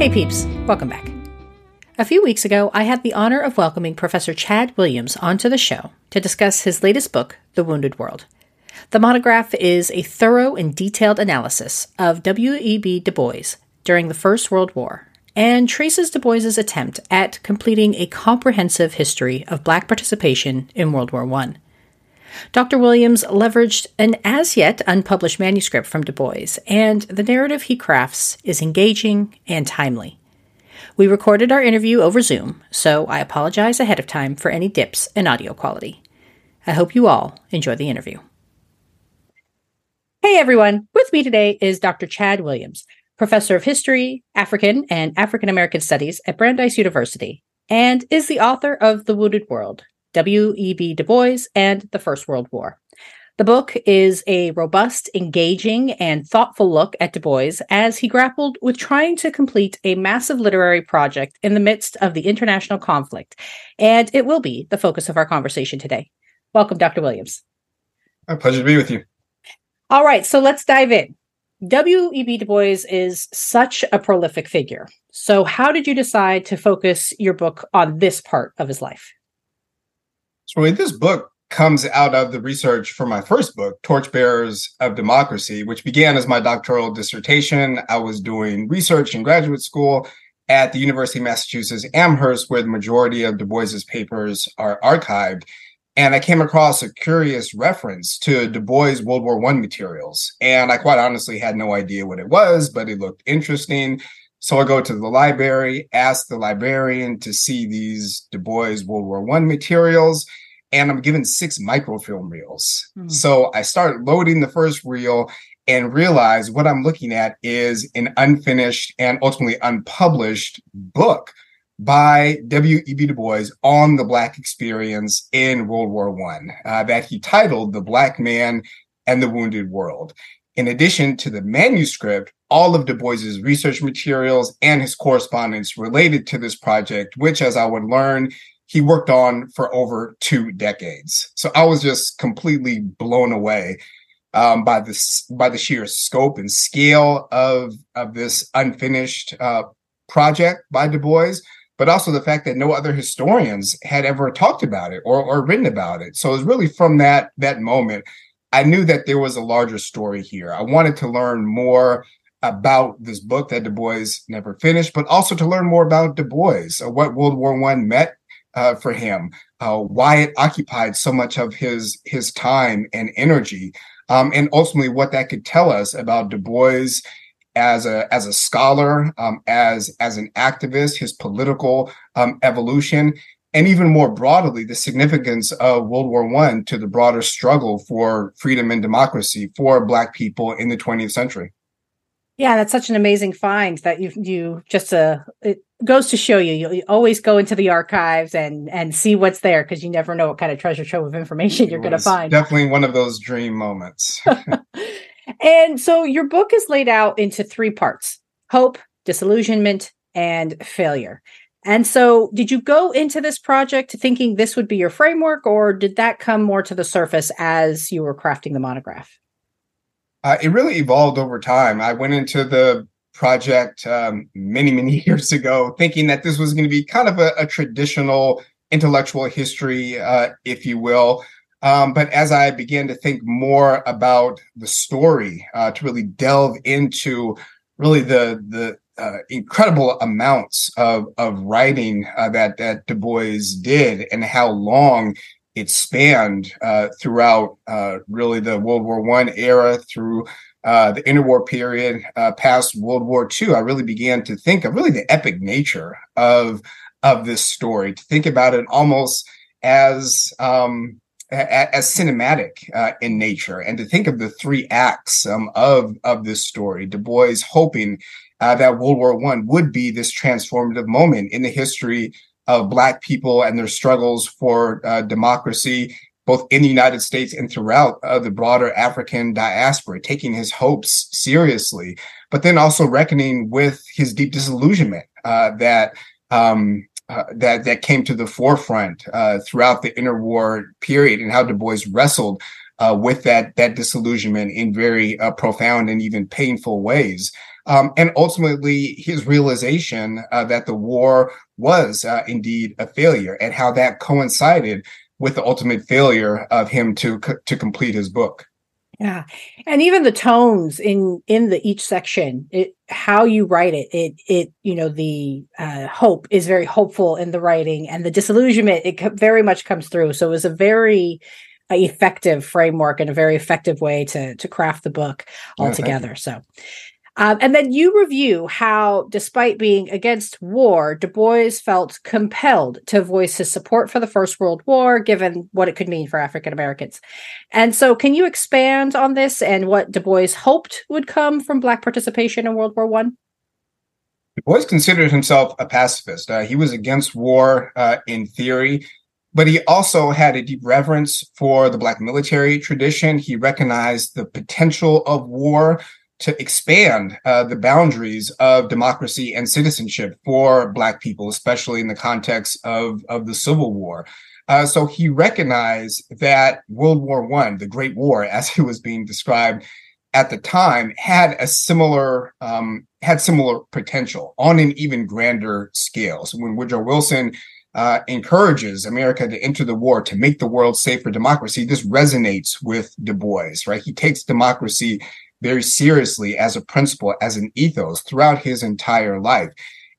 Hey peeps, welcome back. A few weeks ago, I had the honor of welcoming Professor Chad Williams onto the show to discuss his latest book, The Wounded World. The monograph is a thorough and detailed analysis of W.E.B. Du Bois during the First World War and traces Du Bois's attempt at completing a comprehensive history of black participation in World War I. Dr. Williams leveraged an as yet unpublished manuscript from Du Bois, and the narrative he crafts is engaging and timely. We recorded our interview over Zoom, so I apologize ahead of time for any dips in audio quality. I hope you all enjoy the interview. Hey everyone, with me today is Dr. Chad Williams, professor of history, African and African American studies at Brandeis University, and is the author of The Wounded World W.E.B. Du Bois, and the First World War. The book is a robust, engaging, and thoughtful look at Du Bois as he grappled with trying to complete a massive literary project in the midst of the international conflict. And it will be the focus of our conversation today. Welcome, Dr. Williams. A pleasure to be with you. All right, so let's dive in. W.E.B. Du Bois is such a prolific figure. So, how did you decide to focus your book on this part of his life? So this book comes out of the research for my first book, Torchbearers of Democracy, which began as my doctoral dissertation. I was doing research in graduate school at the University of Massachusetts Amherst, where the majority of Du Bois's papers are archived. And I came across a curious reference to Du Bois World War I materials. And I quite honestly had no idea what it was, but it looked interesting. So I go to the library, ask the librarian to see these Du Bois World War I materials, and I'm given six microfilm reels. Mm-hmm. So I start loading the first reel and realize what I'm looking at is an unfinished and ultimately unpublished book by W.E.B. Du Bois on the Black experience in World War One uh, that he titled The Black Man and the Wounded World. In addition to the manuscript, all of Du Bois's research materials and his correspondence related to this project, which, as I would learn, he worked on for over two decades. So I was just completely blown away um, by this by the sheer scope and scale of of this unfinished uh, project by Du Bois, but also the fact that no other historians had ever talked about it or or written about it. So it was really from that that moment I knew that there was a larger story here. I wanted to learn more about this book that Du Bois never finished, but also to learn more about Du Bois, uh, what World War One meant uh, for him, uh, why it occupied so much of his his time and energy, um, and ultimately what that could tell us about Du Bois as a as a scholar, um, as as an activist, his political um, evolution, and even more broadly, the significance of World War One to the broader struggle for freedom and democracy for Black people in the 20th century. Yeah, that's such an amazing find that you you just uh it goes to show you you always go into the archives and and see what's there because you never know what kind of treasure trove of information you're going to find. Definitely one of those dream moments. and so your book is laid out into three parts: hope, disillusionment, and failure. And so, did you go into this project thinking this would be your framework, or did that come more to the surface as you were crafting the monograph? Uh, it really evolved over time. I went into the project um, many, many years ago thinking that this was going to be kind of a, a traditional intellectual history, uh, if you will. Um, but as I began to think more about the story, uh, to really delve into really the the uh, incredible amounts of of writing uh, that that Du Bois did, and how long it spanned uh, throughout uh, really the World War One era through uh, the interwar period uh, past World War II. I really began to think of really the epic nature of of this story. To think about it almost as um, as cinematic uh, in nature, and to think of the three acts um, of of this story. Du Bois hoping uh, that World War One would be this transformative moment in the history of Black people and their struggles for uh, democracy, both in the United States and throughout uh, the broader African diaspora, taking his hopes seriously, but then also reckoning with his deep disillusionment uh, that. Um, uh, that that came to the forefront uh, throughout the interwar period, and how Du Bois wrestled uh, with that that disillusionment in very uh, profound and even painful ways. Um, and ultimately, his realization uh, that the war was uh, indeed a failure, and how that coincided with the ultimate failure of him to to complete his book. Yeah. And even the tones in in the each section, it how you write it, it it you know the uh hope is very hopeful in the writing and the disillusionment it very much comes through. So it was a very uh, effective framework and a very effective way to to craft the book altogether. Yeah, so um, and then you review how, despite being against war, Du Bois felt compelled to voice his support for the First World War, given what it could mean for African Americans. And so, can you expand on this and what Du Bois hoped would come from Black participation in World War One? Du Bois considered himself a pacifist. Uh, he was against war uh, in theory, but he also had a deep reverence for the Black military tradition. He recognized the potential of war to expand uh, the boundaries of democracy and citizenship for Black people, especially in the context of, of the Civil War. Uh, so he recognized that World War One, the Great War, as it was being described at the time, had a similar um, had similar potential on an even grander scale. So when Woodrow Wilson uh, encourages America to enter the war to make the world safe for democracy, this resonates with Du Bois, right? He takes democracy very seriously as a principle, as an ethos throughout his entire life.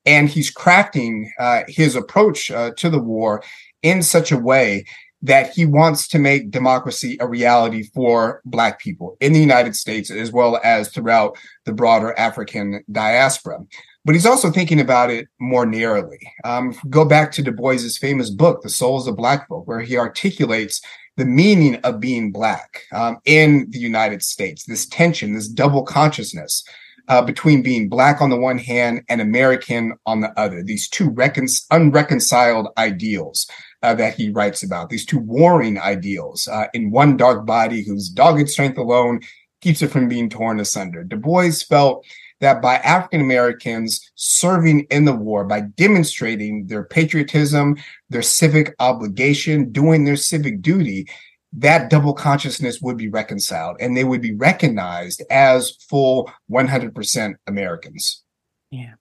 And he's crafting uh, his approach uh, to the war in such a way that he wants to make democracy a reality for Black people in the United States as well as throughout the broader African diaspora. But he's also thinking about it more narrowly. Um, go back to Du Bois's famous book, The Souls of Black Folk, where he articulates the meaning of being black um, in the United States, this tension, this double consciousness uh, between being black on the one hand and American on the other, these two recon- unreconciled ideals uh, that he writes about, these two warring ideals uh, in one dark body whose dogged strength alone keeps it from being torn asunder. Du Bois felt that by African Americans serving in the war, by demonstrating their patriotism, their civic obligation, doing their civic duty, that double consciousness would be reconciled and they would be recognized as full 100% Americans. Yeah.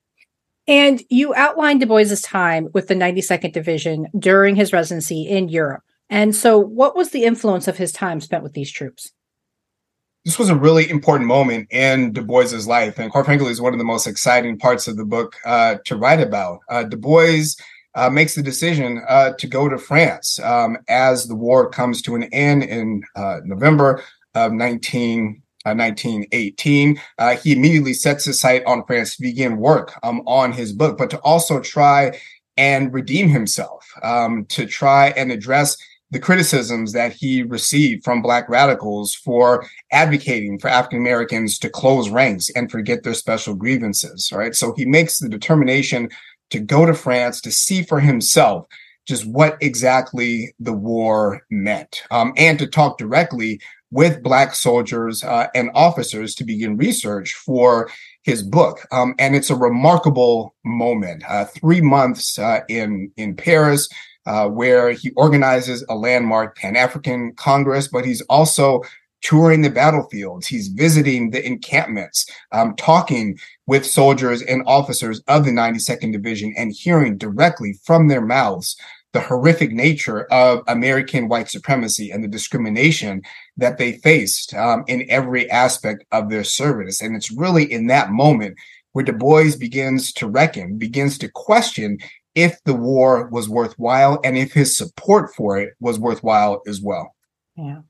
And you outlined Du Bois's time with the 92nd Division during his residency in Europe. And so, what was the influence of his time spent with these troops? This was a really important moment in Du Bois's life, and quite frankly, is one of the most exciting parts of the book uh, to write about. Uh, du Bois uh, makes the decision uh, to go to France um, as the war comes to an end in uh, November of 19. 1918, uh, he immediately sets his sight on France to begin work um, on his book, but to also try and redeem himself, um, to try and address the criticisms that he received from black radicals for advocating for African Americans to close ranks and forget their special grievances. Right. So he makes the determination to go to France to see for himself just what exactly the war meant um, and to talk directly with black soldiers uh, and officers to begin research for his book um, and it's a remarkable moment uh, three months uh, in in paris uh, where he organizes a landmark Pan African Congress, but he's also touring the battlefields. He's visiting the encampments, um, talking with soldiers and officers of the 92nd Division and hearing directly from their mouths the horrific nature of American white supremacy and the discrimination that they faced um, in every aspect of their service. And it's really in that moment where Du Bois begins to reckon, begins to question if the war was worthwhile and if his support for it was worthwhile as well. Yeah.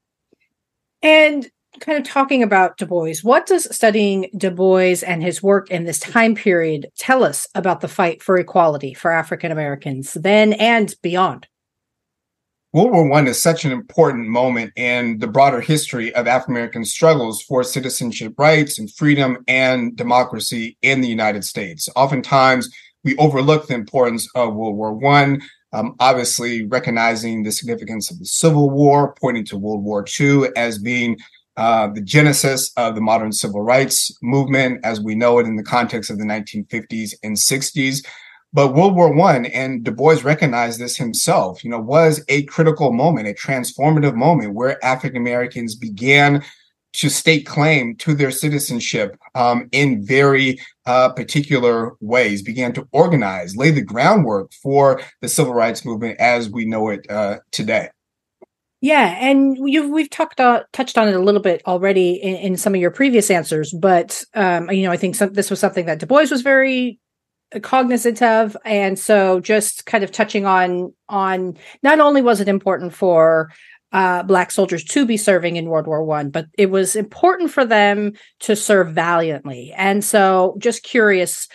And kind of talking about Du Bois, what does studying Du Bois and his work in this time period tell us about the fight for equality for African Americans then and beyond? World War One is such an important moment in the broader history of African American struggles for citizenship rights and freedom and democracy in the United States. Oftentimes, we overlook the importance of World War One. Um, obviously, recognizing the significance of the Civil War, pointing to World War II as being uh, the genesis of the modern civil rights movement as we know it in the context of the 1950s and 60s. But World War One, and Du Bois recognized this himself, you know, was a critical moment, a transformative moment where African Americans began to stake claim to their citizenship um, in very uh, particular ways, began to organize, lay the groundwork for the civil rights movement as we know it uh, today. Yeah, and we've talked uh, touched on it a little bit already in, in some of your previous answers, but um, you know I think some, this was something that Du Bois was very cognizant of and so just kind of touching on on not only was it important for uh, black soldiers to be serving in world war one but it was important for them to serve valiantly. And so just curious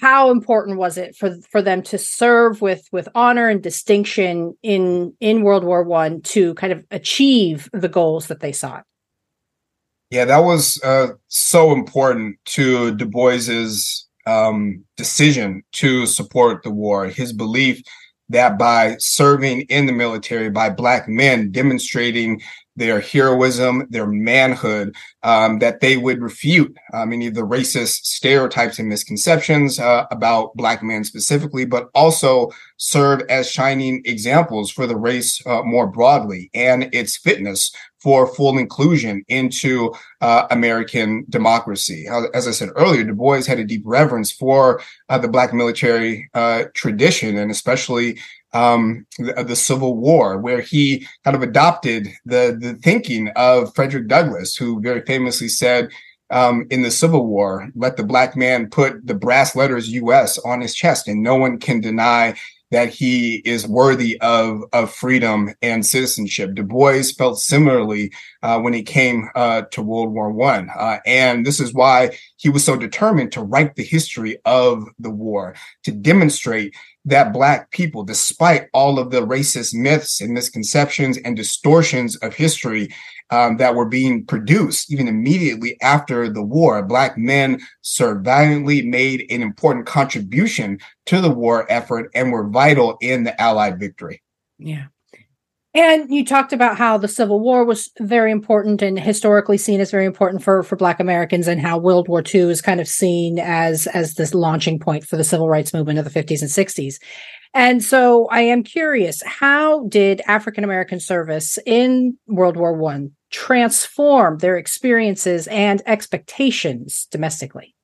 how important was it for for them to serve with with honor and distinction in in world war one to kind of achieve the goals that they sought? Yeah that was uh, so important to du bois's um, decision to support the war, his belief that by serving in the military, by Black men demonstrating their heroism, their manhood, um, that they would refute uh, many of the racist stereotypes and misconceptions uh, about Black men specifically, but also serve as shining examples for the race uh, more broadly and its fitness for full inclusion into uh, American democracy. As I said earlier, Du Bois had a deep reverence for uh, the Black military uh, tradition and especially um, the, the, Civil War, where he kind of adopted the, the thinking of Frederick Douglass, who very famously said, um, in the Civil War, let the black man put the brass letters US on his chest, and no one can deny that he is worthy of, of freedom and citizenship. Du Bois felt similarly uh, when he came uh, to World War One, uh, and this is why he was so determined to write the history of the war to demonstrate that black people, despite all of the racist myths and misconceptions and distortions of history um, that were being produced even immediately after the war, black men served valiantly, made an important contribution to the war effort, and were vital in the Allied victory. Yeah. And you talked about how the Civil War was very important and historically seen as very important for, for Black Americans, and how World War II is kind of seen as as this launching point for the civil rights movement of the 50s and 60s. And so I am curious, how did African American service in World War One transform their experiences and expectations domestically?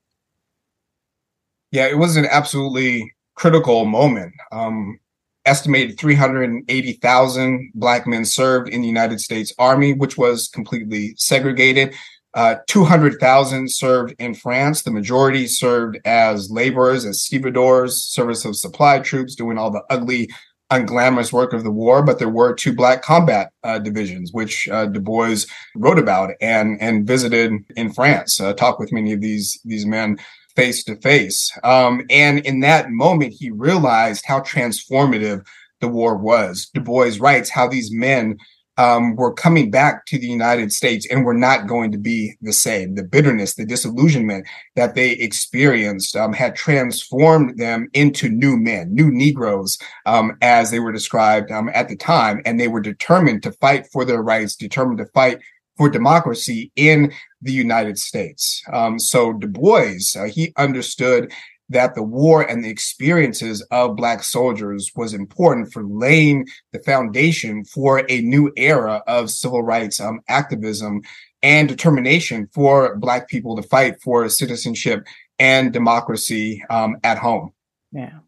Yeah, it was an absolutely critical moment. Um, estimated 380,000 black men served in the United States Army, which was completely segregated. Uh, 200,000 served in France. The majority served as laborers, as stevedores, service of supply troops, doing all the ugly, unglamorous work of the war. But there were two black combat uh, divisions, which uh, Du Bois wrote about and and visited in France. Uh, talked with many of these these men face to face. And in that moment, he realized how transformative the war was. Du Bois writes how these men um, were coming back to the United States and were not going to be the same. The bitterness, the disillusionment that they experienced um, had transformed them into new men, new Negroes, um, as they were described um, at the time. And they were determined to fight for their rights, determined to fight for democracy in the United States. Um, so Du Bois, uh, he understood that the war and the experiences of Black soldiers was important for laying the foundation for a new era of civil rights um, activism and determination for Black people to fight for citizenship and democracy um, at home. Yeah.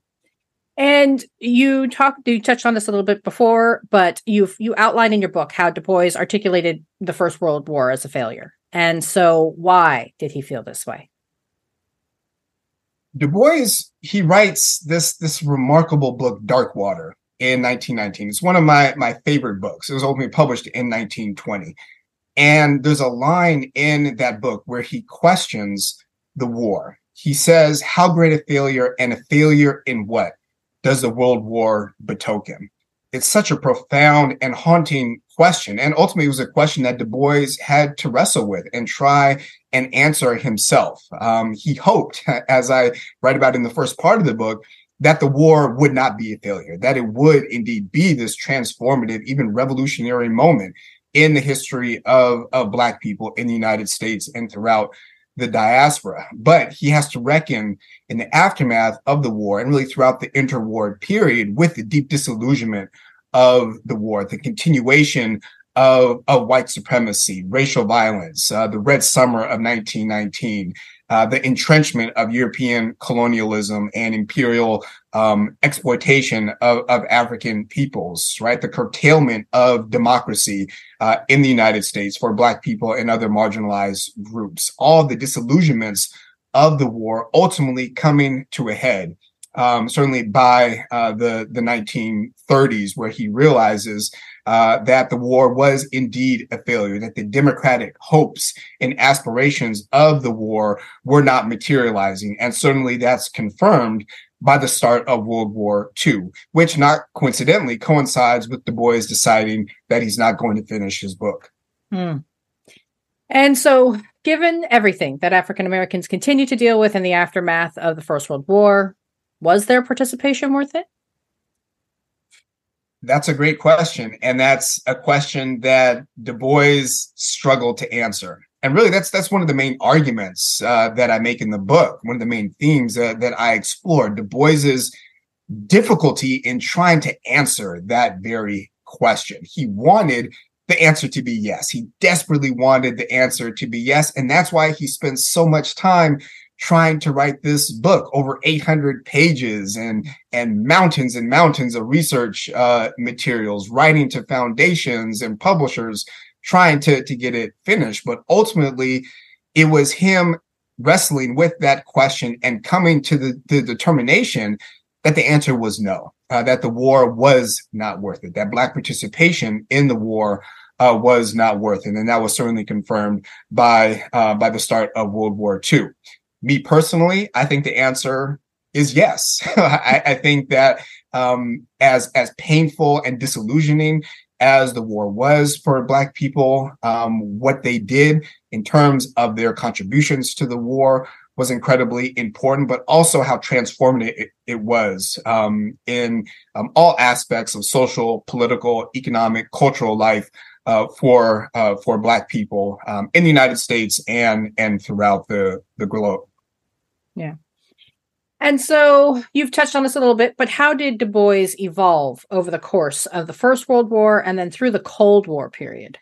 And you talked, you touched on this a little bit before, but you you outlined in your book how Du Bois articulated the First World War as a failure. And so, why did he feel this way? Du Bois he writes this this remarkable book, Dark Water, in 1919. It's one of my my favorite books. It was only published in 1920, and there's a line in that book where he questions the war. He says, "How great a failure, and a failure in what?" Does the World War betoken? it's such a profound and haunting question. And ultimately, it was a question that Du Bois had to wrestle with and try and answer himself. Um, he hoped, as I write about in the first part of the book, that the war would not be a failure, that it would indeed be this transformative, even revolutionary moment in the history of, of Black people in the United States and throughout the diaspora. But he has to reckon in the aftermath of the war and really throughout the interwar period with the deep disillusionment of the war, the continuation of, of white supremacy, racial violence, uh, the Red Summer of 1919, uh, the entrenchment of European colonialism and imperial um, exploitation of, of, African peoples, right? The curtailment of democracy uh, in the United States for Black people and other marginalized groups. All the disillusionments of the war ultimately coming to a head. Um, certainly by uh, the the 1930s, where he realizes uh, that the war was indeed a failure, that the democratic hopes and aspirations of the war were not materializing. And certainly that's confirmed by the start of World War II, which not coincidentally coincides with Du Bois deciding that he's not going to finish his book. Hmm. And so, given everything that African Americans continue to deal with in the aftermath of the First World War, was their participation worth it? That's a great question. And that's a question that Du Bois struggled to answer. And really, that's that's one of the main arguments uh, that I make in the book. One of the main themes uh, that I explore. Du Bois's difficulty in trying to answer that very question. He wanted the answer to be yes. He desperately wanted the answer to be yes, and that's why he spent so much time trying to write this book over 800 pages and and mountains and mountains of research uh, materials writing to foundations and publishers trying to to get it finished. But ultimately it was him wrestling with that question and coming to the, the determination that the answer was no uh, that the war was not worth it that black participation in the war uh, was not worth it. And that was certainly confirmed by uh, by the start of world war ii me personally, I think the answer is yes. I, I, think that um, as as painful and disillusioning as the war was for Black people, um, what they did in terms of their contributions to the war was incredibly important, but also how transformative it, it was um, in um, all aspects of social, political, economic, cultural life uh, for uh, for Black people um, in the United States and and throughout the the globe. Yeah. And so you've touched on this a little bit, but how did Du Bois evolve over the course of the First World War and then through the Cold War period?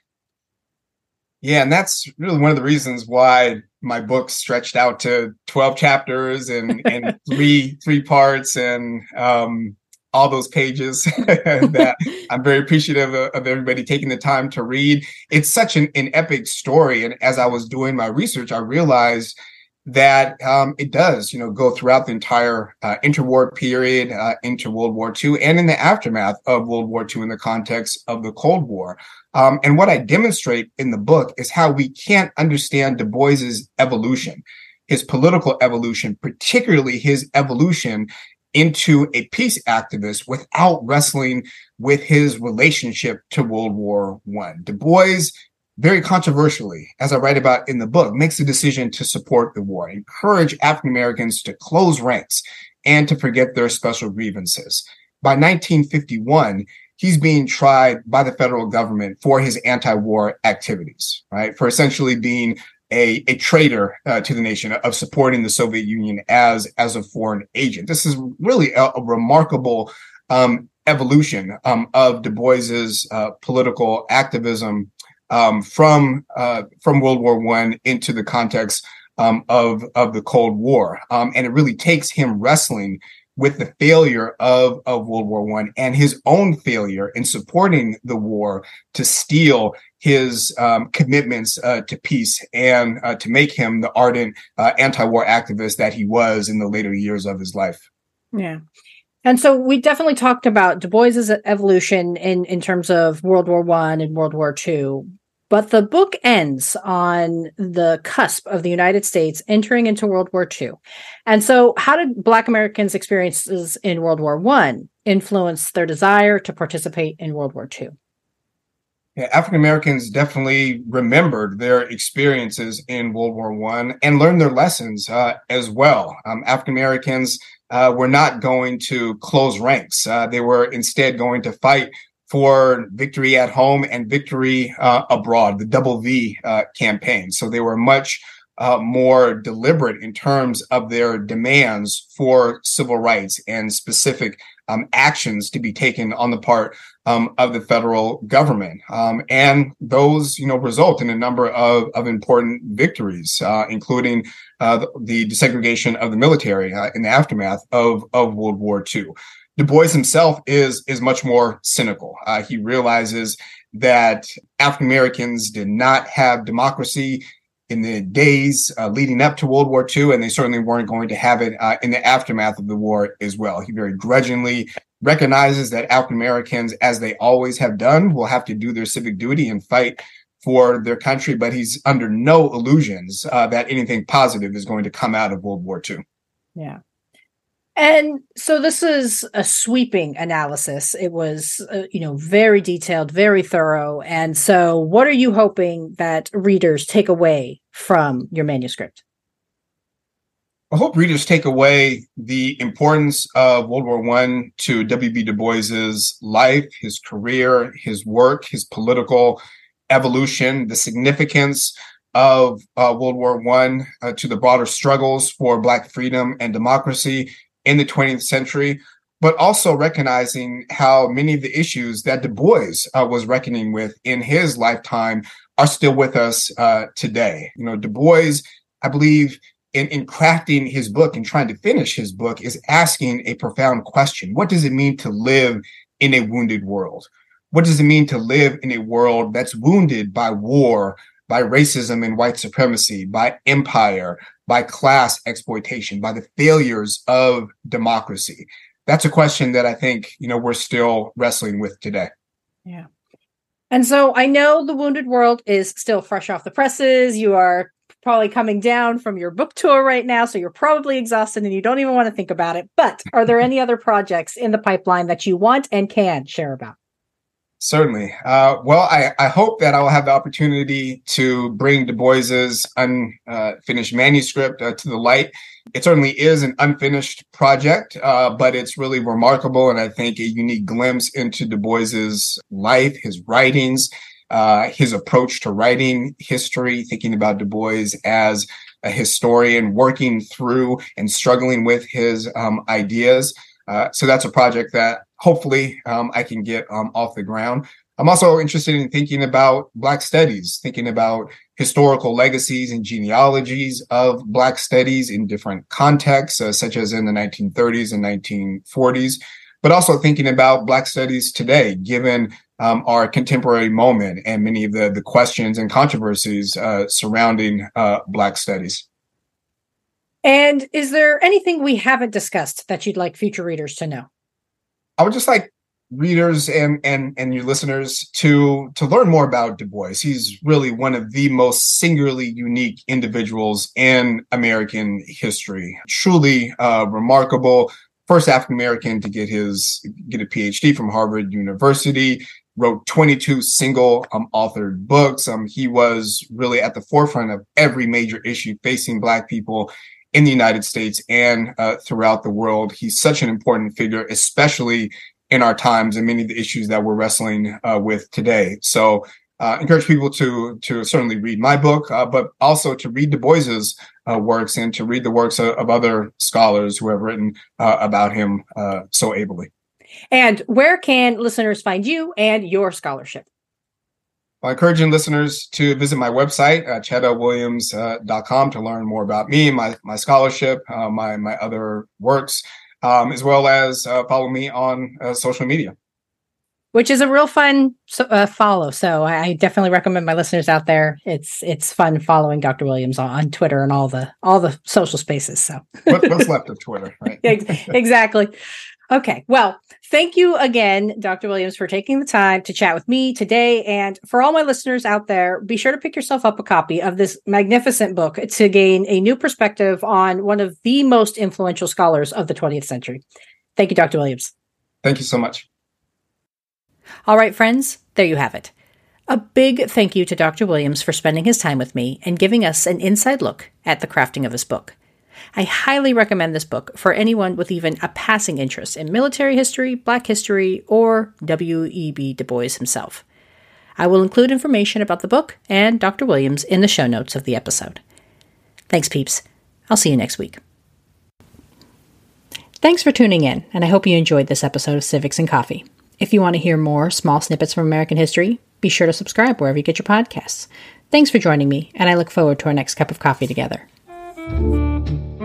Yeah, and that's really one of the reasons why my book stretched out to 12 chapters and, and three three parts and um, all those pages that I'm very appreciative of, of, everybody taking the time to read. It's such an, an epic story. And as I was doing my research, I realized that um, it does, you know, go throughout the entire uh, interwar period uh, into World War II and in the aftermath of World War II in the context of the Cold War. Um, and what I demonstrate in the book is how we can't understand Du Bois's evolution, his political evolution, particularly his evolution into a peace activist without wrestling with his relationship to World War One. Du Bois very controversially, as I write about in the book, makes the decision to support the war, encourage African Americans to close ranks and to forget their special grievances. By 1951, he's being tried by the federal government for his anti-war activities, right? For essentially being a, a traitor uh, to the nation of supporting the Soviet Union as as a foreign agent. This is really a, a remarkable um, evolution um, of Du Bois's uh, political activism um, from uh, from World War One into the context um, of of the Cold War, um, and it really takes him wrestling with the failure of of World War One and his own failure in supporting the war to steel his um, commitments uh, to peace and uh, to make him the ardent uh, anti-war activist that he was in the later years of his life. Yeah. And so we definitely talked about Du Bois's evolution in, in terms of World War One and World War Two. But the book ends on the cusp of the United States entering into World War II. And so, how did Black Americans' experiences in World War I influence their desire to participate in World War II? Yeah, African Americans definitely remembered their experiences in World War One and learned their lessons uh, as well. Um, African Americans uh, were not going to close ranks; uh, they were instead going to fight for victory at home and victory uh, abroad, the Double V uh, campaign. So they were much uh, more deliberate in terms of their demands for civil rights and specific um, actions to be taken on the part um, of the federal government. Um, and those, you know, result in a number of, of important victories, uh, including uh, the, desegregation of the military uh, in the aftermath of, of World War II. Du Bois himself is is much more cynical. Uh, he realizes that African Americans did not have democracy in the days uh, leading up to World War II, and they certainly weren't going to have it uh, in the aftermath of the war as well. He very grudgingly recognizes that African Americans, as they always have done, will have to do their civic duty and fight for their country, but he's under no illusions uh, that anything positive is going to come out of World War II. Yeah. And so this is a sweeping analysis. It was, uh, you know, very detailed, very thorough. And so, what are you hoping that readers take away from your manuscript? I hope readers take away the importance of World War One to W.B. Du Bois's life, his career, his work, his political evolution, the significance of uh, World War One uh, to the broader struggles for Black freedom and democracy, in the 20th century, but also recognizing how many of the issues that Du Bois uh, was reckoning with in his lifetime are still with us uh, today. You know, Du Bois, I believe, in, in crafting his book and trying to finish his book, is asking a profound question What does it mean to live in a wounded world? What does it mean to live in a world that's wounded by war, by racism and white supremacy, by empire, by class exploitation, by the failures of democracy? That's a question that I think, you know, we're still wrestling with today. Yeah. And so I know The Wounded World is still fresh off the presses. You are probably coming down from your book tour right now, so you're probably exhausted and you don't even want to think about it. But are there any other projects in the pipeline that you want and can share about? Certainly. Uh, well, I, I, hope that I will have the opportunity to bring Du Bois's unfinished manuscript uh, to the light. It certainly is an unfinished project, uh, but it's really remarkable and I think a unique glimpse into Du Bois's life, his writings, uh, his approach to writing history, thinking about Du Bois as a historian, working through and struggling with his um, ideas. Uh, so that's a project that hopefully um, I can get um, off the ground. I'm also interested in thinking about Black studies, thinking about historical legacies and genealogies of Black studies in different contexts, uh, such as in the 1930s and 1940s, but also thinking about Black studies today, given um, our contemporary moment and many of the, the questions and controversies uh, surrounding uh, Black studies. And is there anything we haven't discussed that you'd like future readers to know? I would just like readers and and and your listeners to to learn more about Du Bois. He's really one of the most singularly unique individuals in American history. Truly uh, remarkable. First African American to get his get a PhD from Harvard University. Wrote 22 single um, authored books. Um, he was really at the forefront of every major issue facing Black people in the United States and uh, throughout the world. He's such an important figure, especially in our times and many of the issues that we're wrestling uh, with today. So, uh, encourage people to to certainly read my book, uh, but also to read Du Bois's uh, works and to read the works of, of other scholars who have written uh, about him so ably. And where can listeners find you and your scholarship? Well, encouraging listeners to visit my website, uh, chadlwilliams.com, uh, to learn more about me, my, my scholarship, uh, my, my other works, um, as well as uh, follow me on uh, social media. Which is a real fun uh, follow. So I definitely recommend my listeners out there. It's it's fun following Dr. Williams on, on Twitter and all the all the social spaces. So what, what's left of Twitter, right? exactly. Okay. Well, thank you again, Dr. Williams, for taking the time to chat with me today. And for all my listeners out there, be sure to pick yourself up a copy of this magnificent book to gain a new perspective on one of the most influential scholars of the 20th century. Thank you, Dr. Williams. Thank you so much. All right, friends, there you have it. A big thank you to Dr. Williams for spending his time with me and giving us an inside look at the crafting of his book. I highly recommend this book for anyone with even a passing interest in military history, black history, or W.E.B. Du Bois himself. I will include information about the book and Dr. Williams in the show notes of the episode. Thanks, peeps. I'll see you next week. Thanks for tuning in, and I hope you enjoyed this episode of Civics and Coffee. If you want to hear more small snippets from American history, be sure to subscribe wherever you get your podcasts. Thanks for joining me, and I look forward to our next cup of coffee together. Música